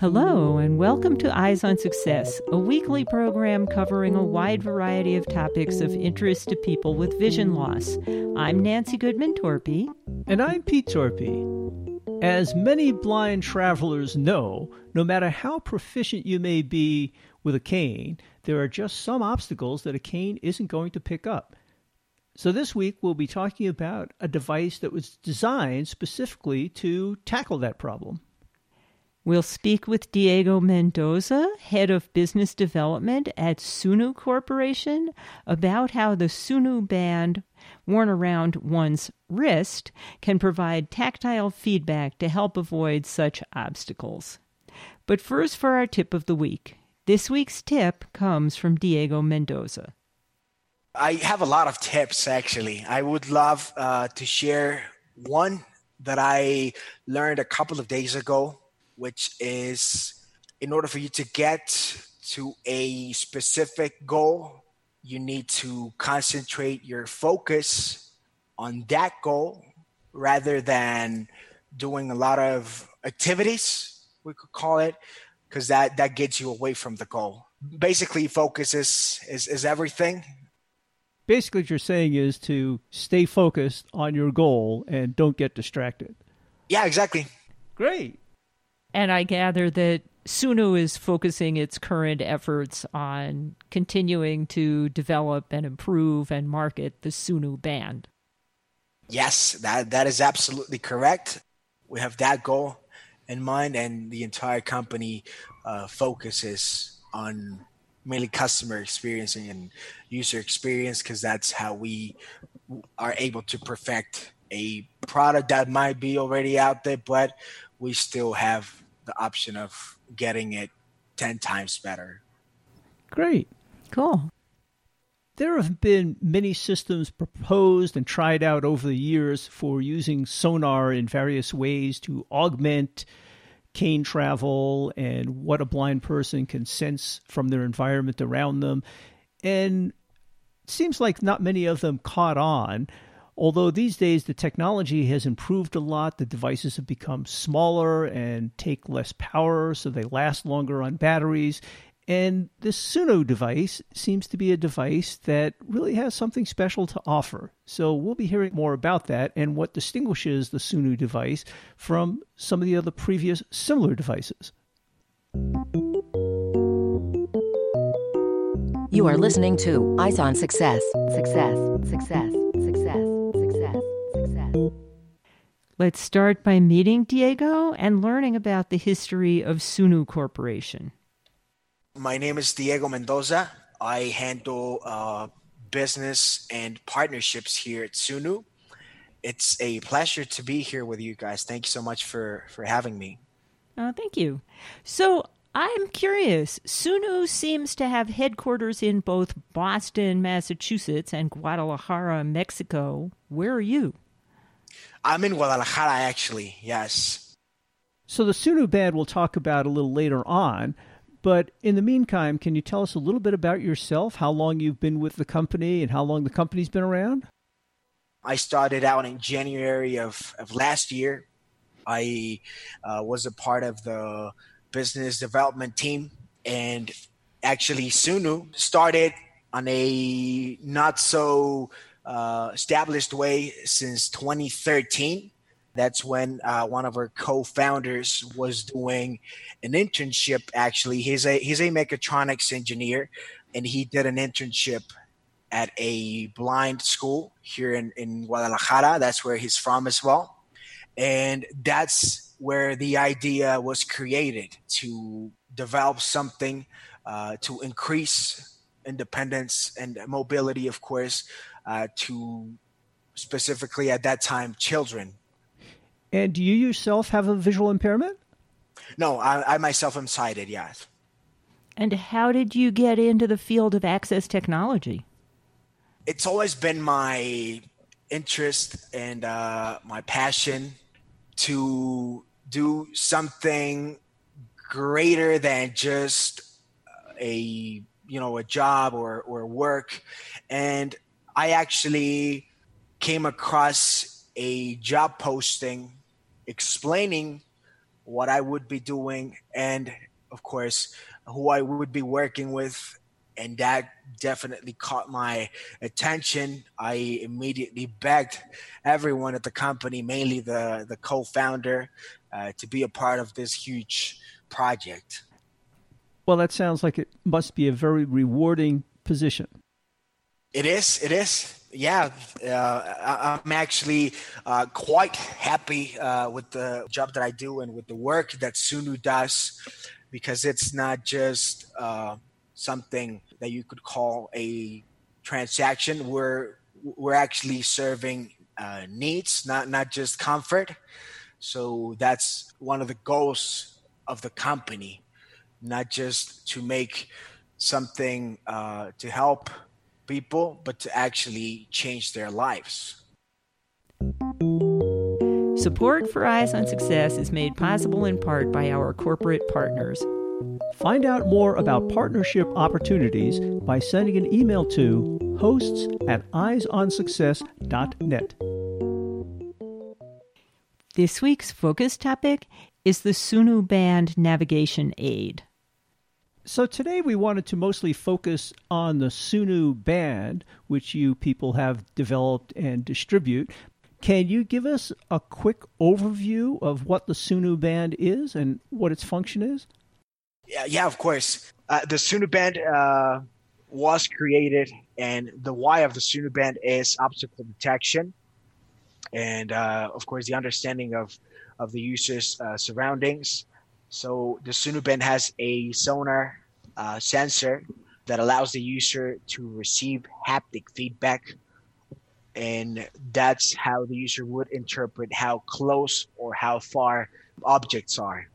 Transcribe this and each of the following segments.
Hello, and welcome to Eyes on Success, a weekly program covering a wide variety of topics of interest to people with vision loss. I'm Nancy Goodman Torpy. And I'm Pete Torpy. As many blind travelers know, no matter how proficient you may be with a cane, there are just some obstacles that a cane isn't going to pick up. So, this week we'll be talking about a device that was designed specifically to tackle that problem. We'll speak with Diego Mendoza, head of business development at Sunu Corporation, about how the Sunu band worn around one's wrist can provide tactile feedback to help avoid such obstacles. But first, for our tip of the week. This week's tip comes from Diego Mendoza. I have a lot of tips actually. I would love uh, to share one that I learned a couple of days ago which is in order for you to get to a specific goal, you need to concentrate your focus on that goal rather than doing a lot of activities, we could call it, because that, that gets you away from the goal. Basically, focus is, is, is everything. Basically, what you're saying is to stay focused on your goal and don't get distracted. Yeah, exactly. Great. And I gather that Sunu is focusing its current efforts on continuing to develop and improve and market the Sunu band. Yes, that, that is absolutely correct. We have that goal in mind, and the entire company uh, focuses on mainly customer experience and user experience because that's how we are able to perfect a product that might be already out there, but we still have the option of getting it 10 times better. Great. Cool. There have been many systems proposed and tried out over the years for using sonar in various ways to augment cane travel and what a blind person can sense from their environment around them. And seems like not many of them caught on. Although these days the technology has improved a lot, the devices have become smaller and take less power, so they last longer on batteries. And this Sunu device seems to be a device that really has something special to offer. So we'll be hearing more about that and what distinguishes the Sunu device from some of the other previous similar devices. You are listening to Eyes on Success. Success, success, success. Let's start by meeting Diego and learning about the history of Sunu Corporation. My name is Diego Mendoza. I handle uh, business and partnerships here at Sunu. It's a pleasure to be here with you guys. Thank you so much for, for having me. Uh, thank you. So, I'm curious. Sunu seems to have headquarters in both Boston, Massachusetts, and Guadalajara, Mexico. Where are you? I'm in Guadalajara, actually. Yes. So the Sunu band we'll talk about a little later on. But in the meantime, can you tell us a little bit about yourself, how long you've been with the company, and how long the company's been around? I started out in January of, of last year. I uh, was a part of the business development team, and actually, Sunu started on a not so uh, established way since 2013. That's when uh, one of our co-founders was doing an internship. Actually, he's a he's a mechatronics engineer, and he did an internship at a blind school here in, in Guadalajara. That's where he's from as well. And that's where the idea was created to develop something uh, to increase independence and mobility, of course, uh, to specifically at that time children. And do you yourself have a visual impairment? No, I, I myself am sighted, yes. And how did you get into the field of access technology? It's always been my interest and uh, my passion to do something greater than just a you know a job or or work and I actually came across a job posting explaining what I would be doing and, of course, who I would be working with. And that definitely caught my attention. I immediately begged everyone at the company, mainly the, the co founder, uh, to be a part of this huge project. Well, that sounds like it must be a very rewarding position. It is. It is. Yeah, uh, I'm actually uh, quite happy uh, with the job that I do and with the work that Sunu does, because it's not just uh, something that you could call a transaction. We're we're actually serving uh, needs, not not just comfort. So that's one of the goals of the company, not just to make something uh, to help people, but to actually change their lives. Support for Eyes on Success is made possible in part by our corporate partners. Find out more about partnership opportunities by sending an email to hosts at eyesonsuccess.net. This week's focus topic is the Sunu Band navigation aid. So today we wanted to mostly focus on the Sunu band, which you people have developed and distribute. Can you give us a quick overview of what the Sunu band is and what its function is? Yeah, yeah of course. Uh, the Sunu band uh, was created, and the why of the Sunu band is obstacle detection, and uh, of course the understanding of of the user's uh, surroundings so the Sunu Band has a sonar uh, sensor that allows the user to receive haptic feedback. And that's how the user would interpret how close or how far objects are.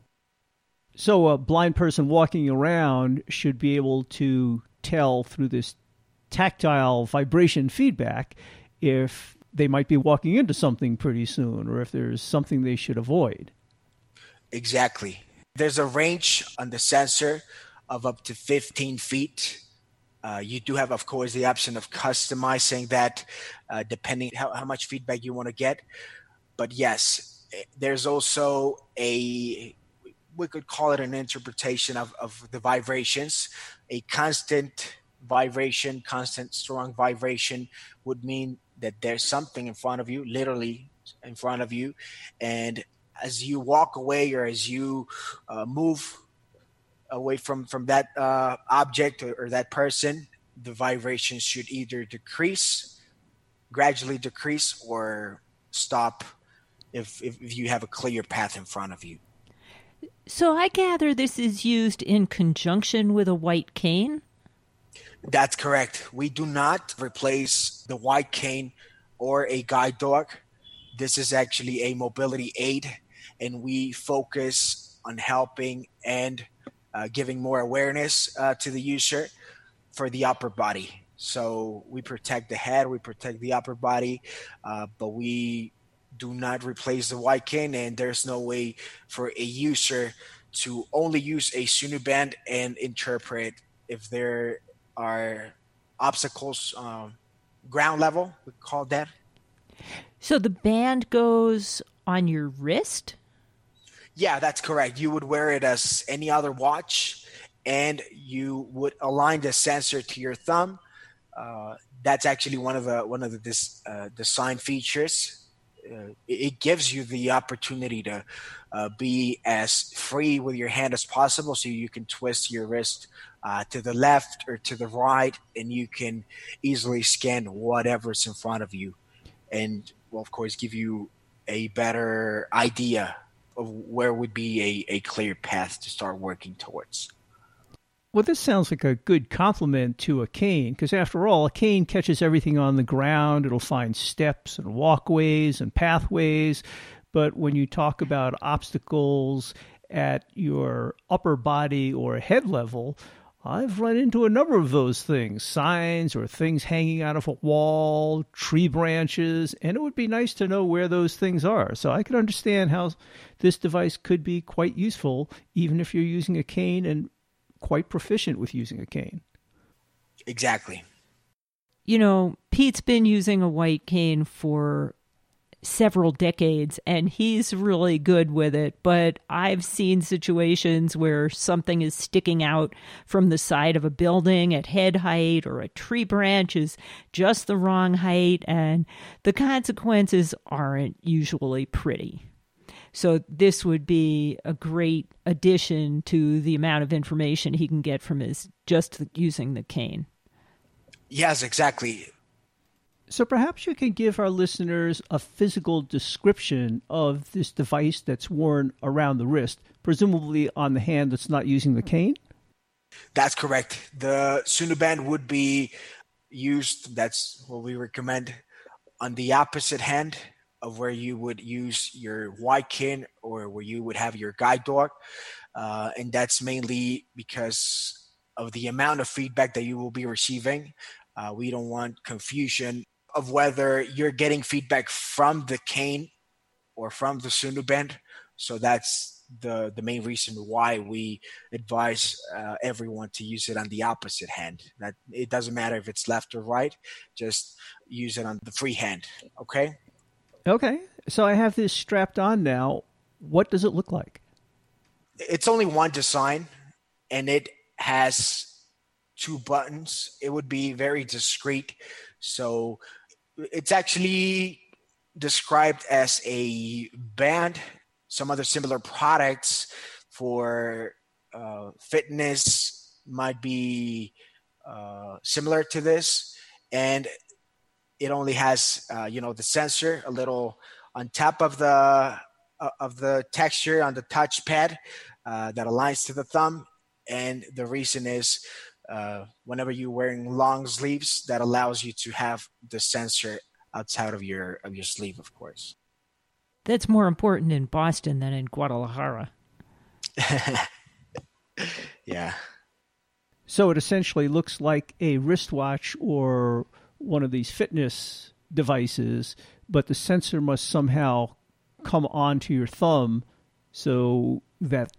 So a blind person walking around should be able to tell through this tactile vibration feedback if they might be walking into something pretty soon or if there's something they should avoid. Exactly. There's a range on the sensor of up to 15 feet. Uh, you do have, of course, the option of customizing that uh, depending how, how much feedback you want to get. But yes, eh, there's also a we could call it an interpretation of, of the vibrations. A constant vibration, constant strong vibration would mean that there's something in front of you, literally in front of you, and as you walk away or as you uh, move away from from that uh, object or, or, that person, the vibration should either decrease, gradually decrease, or stop if, if, if you have a clear path in front of you. So I gather this is used in conjunction with a white cane. That's correct. We do not replace the white cane or a guide dog. This is actually a mobility aid and we focus on helping and uh, giving more awareness uh, to the user for the upper body. So we protect the head, we protect the upper body, uh, but we do not replace the white cane, and there's no way for a user to only use a Sunu band and interpret if there are obstacles um, ground level. We call that. So the band goes on your wrist. Yeah, that's correct. You would wear it as any other watch, and you would align the sensor to your thumb. Uh, that's actually one of the one of the uh, design features. Uh, it gives you the opportunity to uh, be as free with your hand as possible, so you can twist your wrist uh, to the left or to the right, and you can easily scan whatever's in front of you, and will of course give you a better idea of where would be a, a clear path to start working towards. Well, this sounds like a good complement to a cane, because after all, a cane catches everything on the ground. It'll find steps and walkways and pathways. But when you talk about obstacles at your upper body or head level, I've run into a number of those things signs or things hanging out of a wall, tree branches, and it would be nice to know where those things are. So I could understand how this device could be quite useful, even if you're using a cane and quite proficient with using a cane. Exactly. You know, Pete's been using a white cane for several decades and he's really good with it. But I've seen situations where something is sticking out from the side of a building at head height or a tree branch is just the wrong height, and the consequences aren't usually pretty. So, this would be a great addition to the amount of information he can get from his just using the cane. Yes, exactly. So perhaps you can give our listeners a physical description of this device that's worn around the wrist, presumably on the hand that's not using the cane? That's correct. The Sunuband would be used, that's what we recommend, on the opposite hand of where you would use your white cane or where you would have your guide dog. Uh, and that's mainly because of the amount of feedback that you will be receiving. Uh, we don't want confusion of whether you're getting feedback from the cane or from the Sunuband. So that's the the main reason why we advise uh, everyone to use it on the opposite hand. That it doesn't matter if it's left or right, just use it on the free hand. Okay. Okay. So I have this strapped on now. What does it look like? It's only one design, and it has two buttons. It would be very discreet. So it's actually described as a band. Some other similar products for uh, fitness might be uh, similar to this, and it only has uh, you know the sensor a little on top of the uh, of the texture on the touchpad uh, that aligns to the thumb, and the reason is uh, whenever you're wearing long sleeves, that allows you to have the sensor outside of your of your sleeve, of course. That's more important in Boston than in Guadalajara. yeah. So it essentially looks like a wristwatch or one of these fitness devices, but the sensor must somehow come onto your thumb so that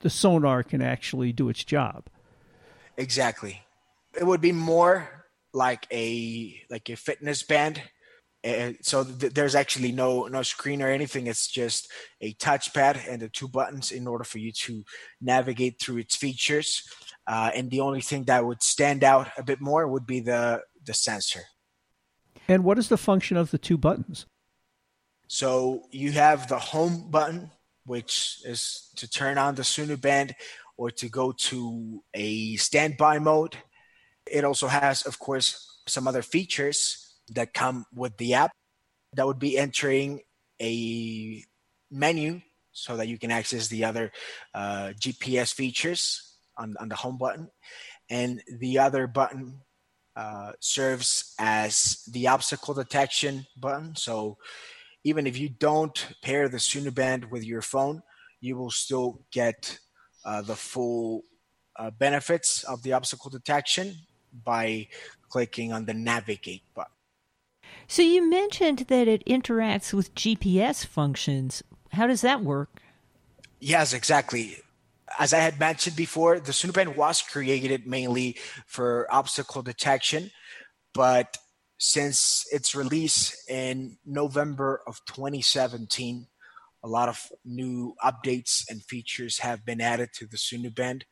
the sonar can actually do its job. Exactly. It would be more like a like a fitness band. And so th- there's actually no no screen or anything. It's just a touchpad and the two buttons in order for you to navigate through its features. Uh, and the only thing that would stand out a bit more would be the the sensor. And what is the function of the two buttons? So you have the home button, which is to turn on the Sunu band or to go to a standby mode. It also has, of course, some other features that come with the app. That would be entering a menu so that you can access the other uh, GPS features on, on the home button. And the other button uh, serves as the obstacle detection button. So even if you don't pair the Sunuband with your phone, you will still get the full uh, benefits of the obstacle detection by clicking on the navigate button. So you mentioned that it interacts with GPS functions. How does that work? Yes, exactly. As I had mentioned before, the Sunuband was created mainly for obstacle detection, but since its release in November of 2017, a lot of new updates and features have been added to the Sunuband.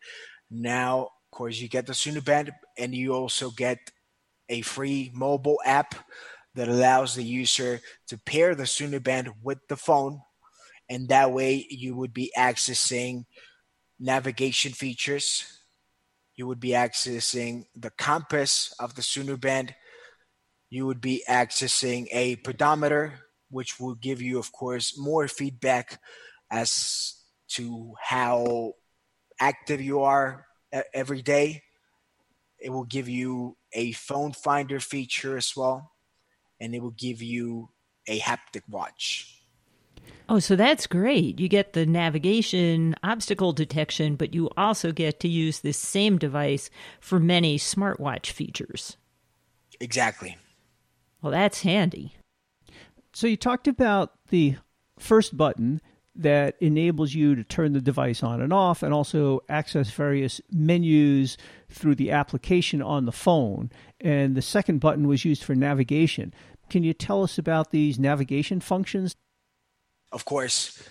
Now, of course, you get the Sunuband and you also get a free mobile app that allows the user to pair the Sunuband with the phone. And that way you would be accessing navigation features. You would be accessing the compass of the Sunuband. You would be accessing a pedometer which will give you, of course, more feedback as to how active you are every day. It will give you a phone finder feature as well, and it will give you a haptic watch. Oh, so that's great. You get the navigation, obstacle detection, but you also get to use this same device for many smartwatch features. Exactly. Well, that's handy. So you talked about the first button that enables you to turn the device on and off and also access various menus through the application on the phone. And the second button was used for navigation. Can you tell us about these navigation functions? Of course.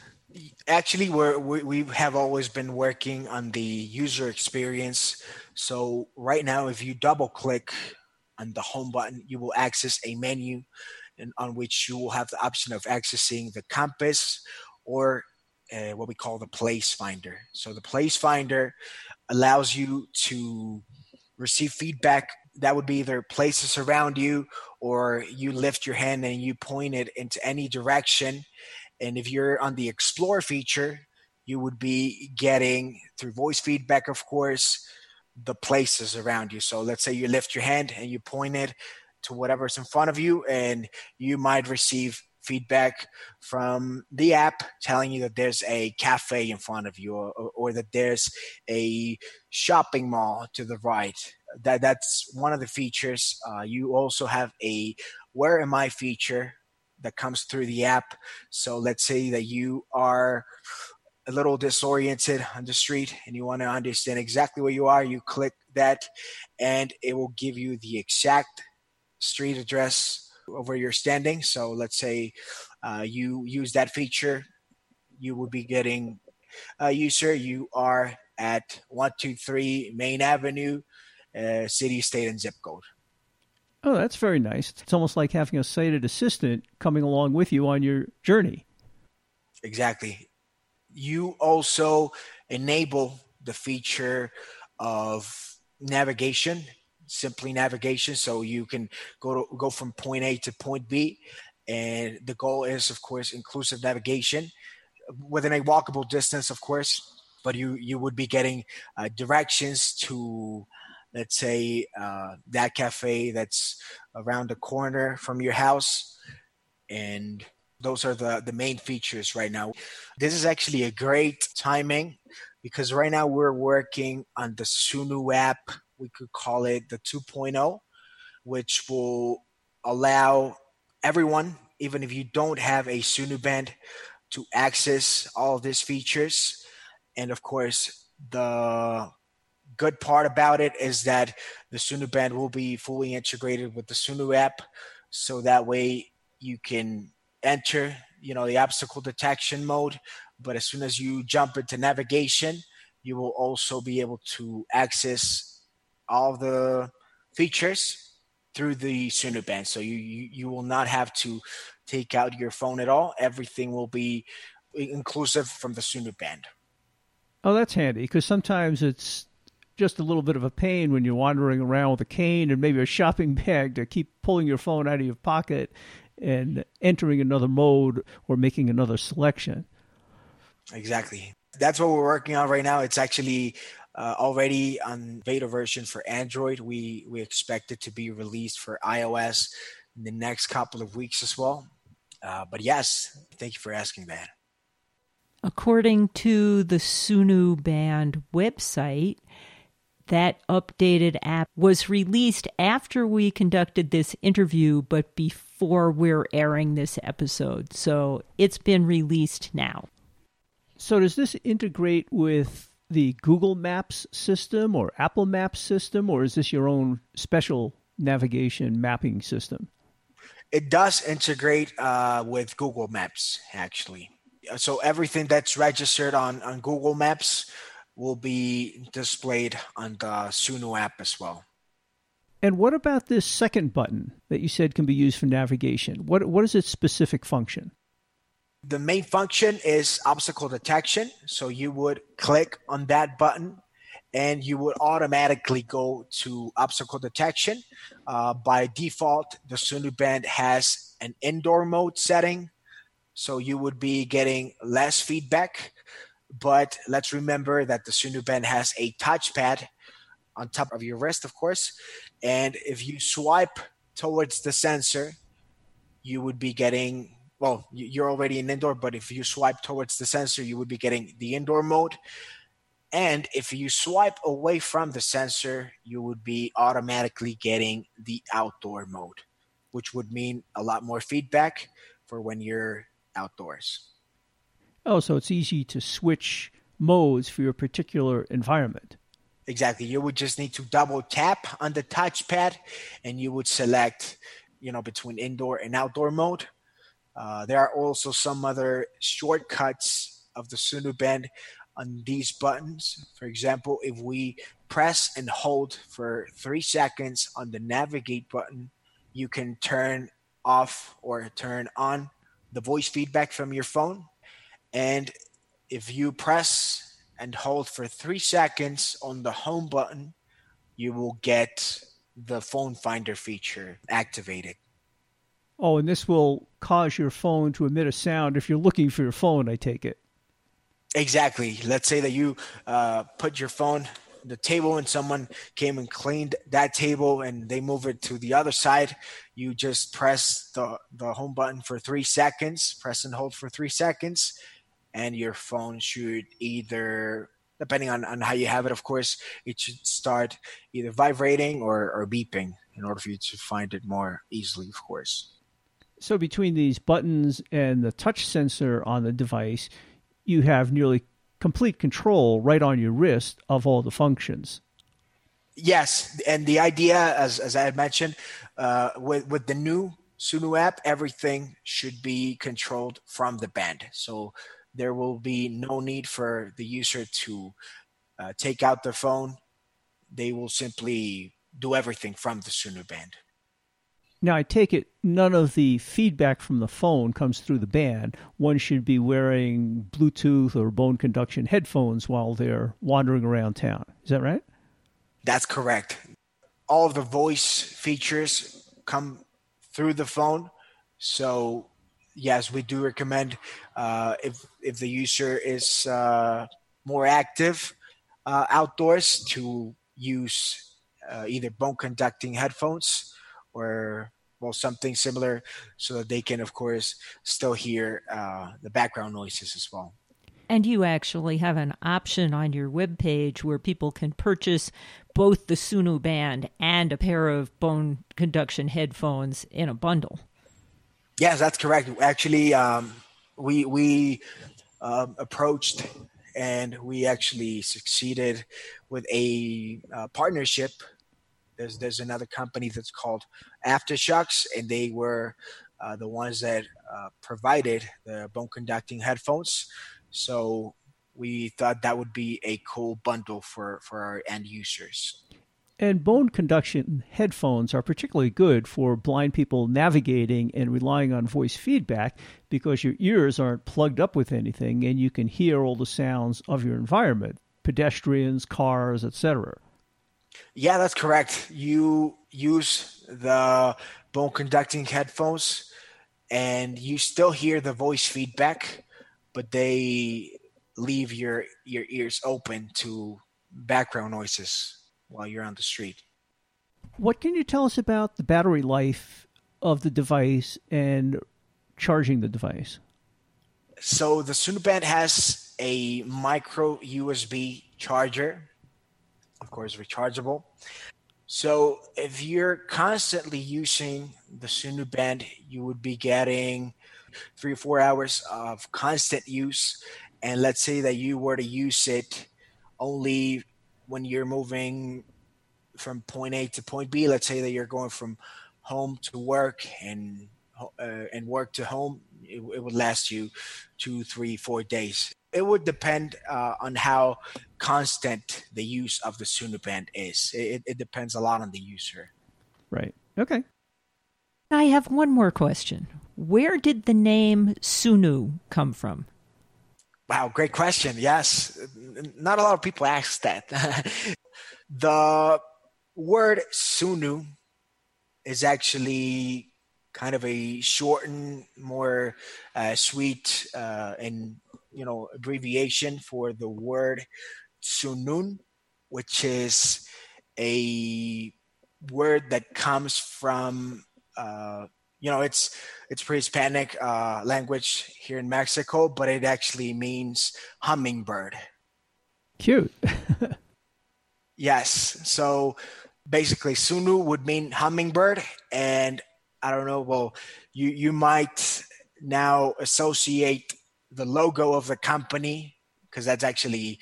Actually, we're, we we have always been working on the user experience. So right now, if you double click on the home button, you will access a menu on which you will have the option of accessing the compass or uh, what we call the place finder. So the place finder allows you to receive feedback that would be either places around you or you lift your hand and you point it into any direction and if you're on the explore feature you would be getting through voice feedback of course the places around you so let's say you lift your hand and you point it to whatever's in front of you and you might receive feedback from the app telling you that there's a cafe in front of you or, or, that there's a shopping mall to the right. That that's one of the features. Uh, you also have a where am i feature that comes through the app. So let's say that you are a little disoriented on the street and you want to understand exactly where you are you click that and it will give you the exact street address of where you're standing. So let's say uh, you use that feature, you would be getting a uh, user. You are at one two three Main Avenue, uh, city, state, and zip code. Oh, that's very nice. It's almost like having a sighted assistant coming along with you on your journey. Exactly. You also enable the feature of navigation simply navigation. So you can go to go from point A to point B, and the goal is, of course, inclusive navigation within a walkable distance, of course. But you you would be getting uh, directions to, let's say, uh, that cafe that's around the corner from your house, and those are the the main features right now. This is actually a great timing because right now we're working on the Sunu app we could call it the 2.0, which will allow everyone, even if you don't have a Sunu band, to access all of these features. And of course, the good part about it is that the Sunu band will be fully integrated with the Sunu app. So that way you can enter, you know, the obstacle detection mode. But as soon as you jump into navigation, you will also be able to access all the features through the Sunu band. So you, you, you will not have to take out your phone at all. Everything will be inclusive from the Sunu band. Oh, that's handy because sometimes it's just a little bit of a pain when you're wandering around with a cane and maybe a shopping bag to keep pulling your phone out of your pocket and entering another mode or making another selection. Exactly. That's what we're working on right now. It's actually uh, already on beta version for Android. We we expect it to be released for iOS in the next couple of weeks as well. Uh, but yes, thank you for asking that. According to the Sunu Band website, that updated app was released after we conducted this interview, but before we're airing this episode. So it's been released now. So, does this integrate with the Google Maps system or Apple Maps system, or is this your own special navigation mapping system? It does integrate uh, with Google Maps, actually. So everything that's registered on, on Google Maps will be displayed on the Sunu app as well. And what about this second button that you said can be used for navigation? What what is its specific function? The main function is obstacle detection. So you would click on that button and you would automatically go to obstacle detection. Uh, by default, the Sunu Band has an indoor mode setting. So you would be getting less feedback. But let's remember that the Sunu Band has a touchpad on top of your wrist, of course. And if you swipe towards the sensor, you would be getting well, you're already in indoor, but if you swipe towards the sensor, you would be getting the indoor mode. And if you swipe away from the sensor, you would be automatically getting the outdoor mode, which would mean a lot more feedback for when you're outdoors. Oh, so it's easy to switch modes for your particular environment. Exactly. You would just need to double tap on the touchpad and you would select you know between indoor and outdoor mode. Uh, there are also some other shortcuts of the Sunu Band on these buttons. For example, if we press and hold for three seconds on the navigate button, you can turn off or turn on the voice feedback from your phone. And if you press and hold for three seconds on the home button, you will get the phone finder feature activated. Oh, and this will cause your phone to emit a sound if you're looking for your phone, I take it. Exactly. Let's say that you uh, put your phone the table and someone came and cleaned that table and they move it to the other side you just press the, the home button for three seconds press and hold for three seconds and your phone should either depending on, on how you have it of course it should start either vibrating or, or beeping in order for you to find it more easily of course so between these buttons and the touch sensor on the device you have nearly complete control right on your wrist of all the functions. Yes, and the idea, as as I had mentioned, uh, with with the new Sunu app, everything should be controlled from the band. So there will be no need for the user to uh, take out their phone. They will simply do everything from the Sunu band. Now, I take it none of the feedback from the phone comes through the band. One should be wearing Bluetooth or bone conduction headphones while they're wandering around town. Is that right? That's correct. All of the voice features come through the phone. So, yes, we do recommend uh, if, if the user is uh, more active uh, outdoors to use uh, either bone conducting headphones or well something similar so that they can of course still hear uh, the background noises as well and you actually have an option on your webpage where people can purchase both the Sunu band and a pair of bone conduction headphones in a bundle. Yes, that's correct. Actually, um, we we um, approached and we actually succeeded with a uh, partnership there's there's another company that's called AfterShokz, and they were uh, the ones that uh, provided the bone conducting headphones. So we thought that would be a cool bundle for for our end users. And bone conduction headphones are particularly good for blind people navigating and relying on voice feedback because your ears aren't plugged up with anything and you can hear all the sounds of your environment pedestrians, cars, etc. Yeah, that's correct. You use the bone conducting headphones and you still hear the voice feedback, but they leave your your ears open to background noises while you're on the street. What can you tell us about the battery life of the device and charging the device? So the Sunuband has a micro USB charger of course, rechargeable. So if you're constantly using the Sunu band, you would be getting three or four hours of constant use. And let's say that you were to use it only when you're moving from point A to point B. Let's say that you're going from home to work and uh, and work to home. It, it would last you two, three, four days it would depend uh, on how constant the use of the Sunu band is. It, it depends a lot on the user. Right. Okay. I have one more question. Where did the name Sunu come from? Wow, great question. Yes, not a lot of people ask that. the word Sunu is actually kind of a shortened, more uh, sweet uh, and you know abbreviation for the word sunun, which is a word that comes from uh, you know it's it's pre-Hispanic uh, language here in Mexico, but it actually means hummingbird. Cute. yes. So basically, Sunu would mean hummingbird, and I don't know. Well, you you might now associate the logo of the company because that's actually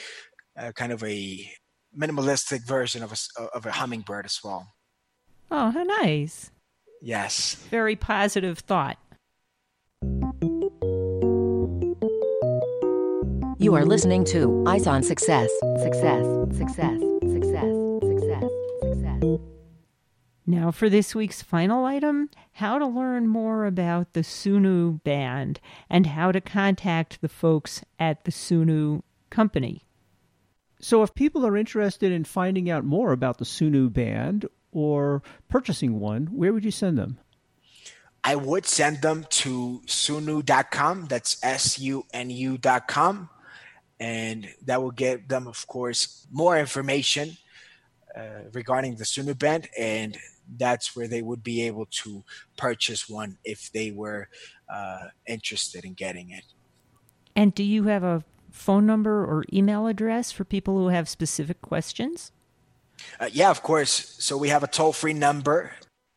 uh, kind of a minimalistic version of a of a hummingbird as well. Oh, how nice! Yes. Very positive thought. You are listening to Eyes on Success. Success, success, success, Now, for this week's final item how to learn more about the Sunu Band and how to contact the folks at the Sunu Company. So, if people are interested in finding out more about the Sunu Band or purchasing one, where would you send them? I would send them to sunu.com. That's S U N U.com. And that will give them, of course, more information uh, regarding the Sunu band. And that's where they would be able to purchase one if they were uh, interested in getting it. And do you have a phone number or email address for people who have specific questions? Uh, yeah, of course. So we have a toll free number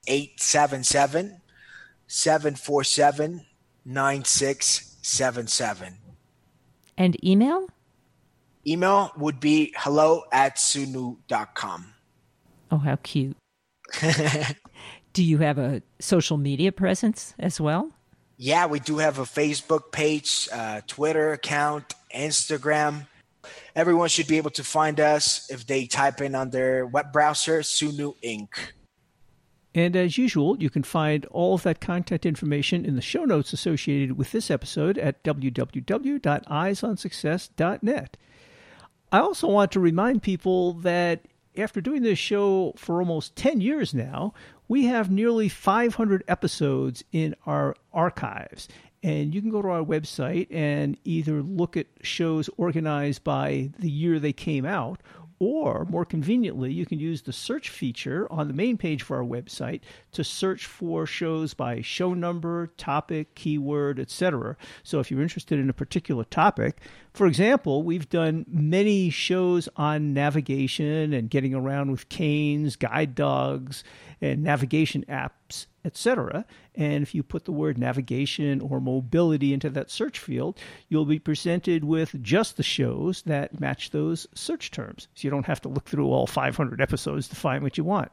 877 747 9677. And email? Email would be hello at sunu.com. Oh, how cute. do you have a social media presence as well? Yeah, we do have a Facebook page, uh, Twitter account, Instagram. Everyone should be able to find us if they type in on their web browser Sunu Inc. And as usual, you can find all of that contact information in the show notes associated with this episode at www.eyesonsuccess.net. I also want to remind people that after doing this show for almost 10 years now, we have nearly 500 episodes in our archives. And you can go to our website and either look at shows organized by the year they came out, or more conveniently, you can use the search feature on the main page for our website to search for shows by show number, topic, keyword, etc. So if you're interested in a particular topic, for example, we've done many shows on navigation and getting around with canes, guide dogs, and navigation apps, etc. And if you put the word navigation or mobility into that search field, you'll be presented with just the shows that match those search terms. So you don't have to look through all 500 episodes to find what you want.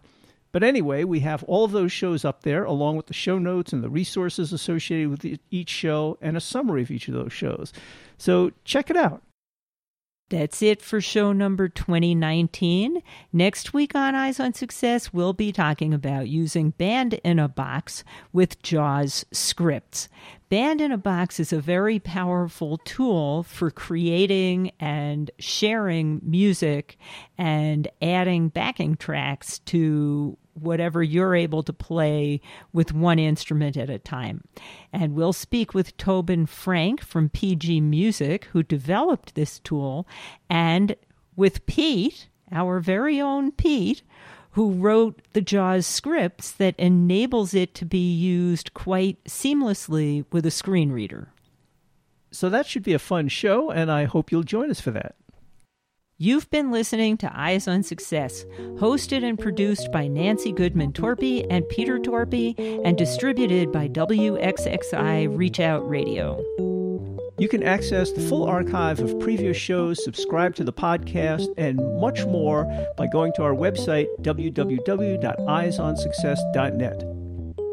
But anyway, we have all of those shows up there, along with the show notes and the resources associated with each show and a summary of each of those shows. So check it out. That's it for show number 2019. Next week on Eyes on Success, we'll be talking about using Band in a Box with JAWS scripts. Band in a Box is a very powerful tool for creating and sharing music and adding backing tracks to whatever you're able to play with one instrument at a time. And we'll speak with Tobin Frank from PG Music, who developed this tool, and with Pete, our very own Pete, who wrote the JAWS scripts that enables it to be used quite seamlessly with a screen reader. So that should be a fun show, and I hope you'll join us for that. You've been listening to Eyes on Success, hosted and produced by Nancy Goodman Torpy and Peter Torpy, and distributed by WXXI Reach Out Radio. You can access the full archive of previous shows, subscribe to the podcast, and much more by going to our website, www.eyesonsuccess.net.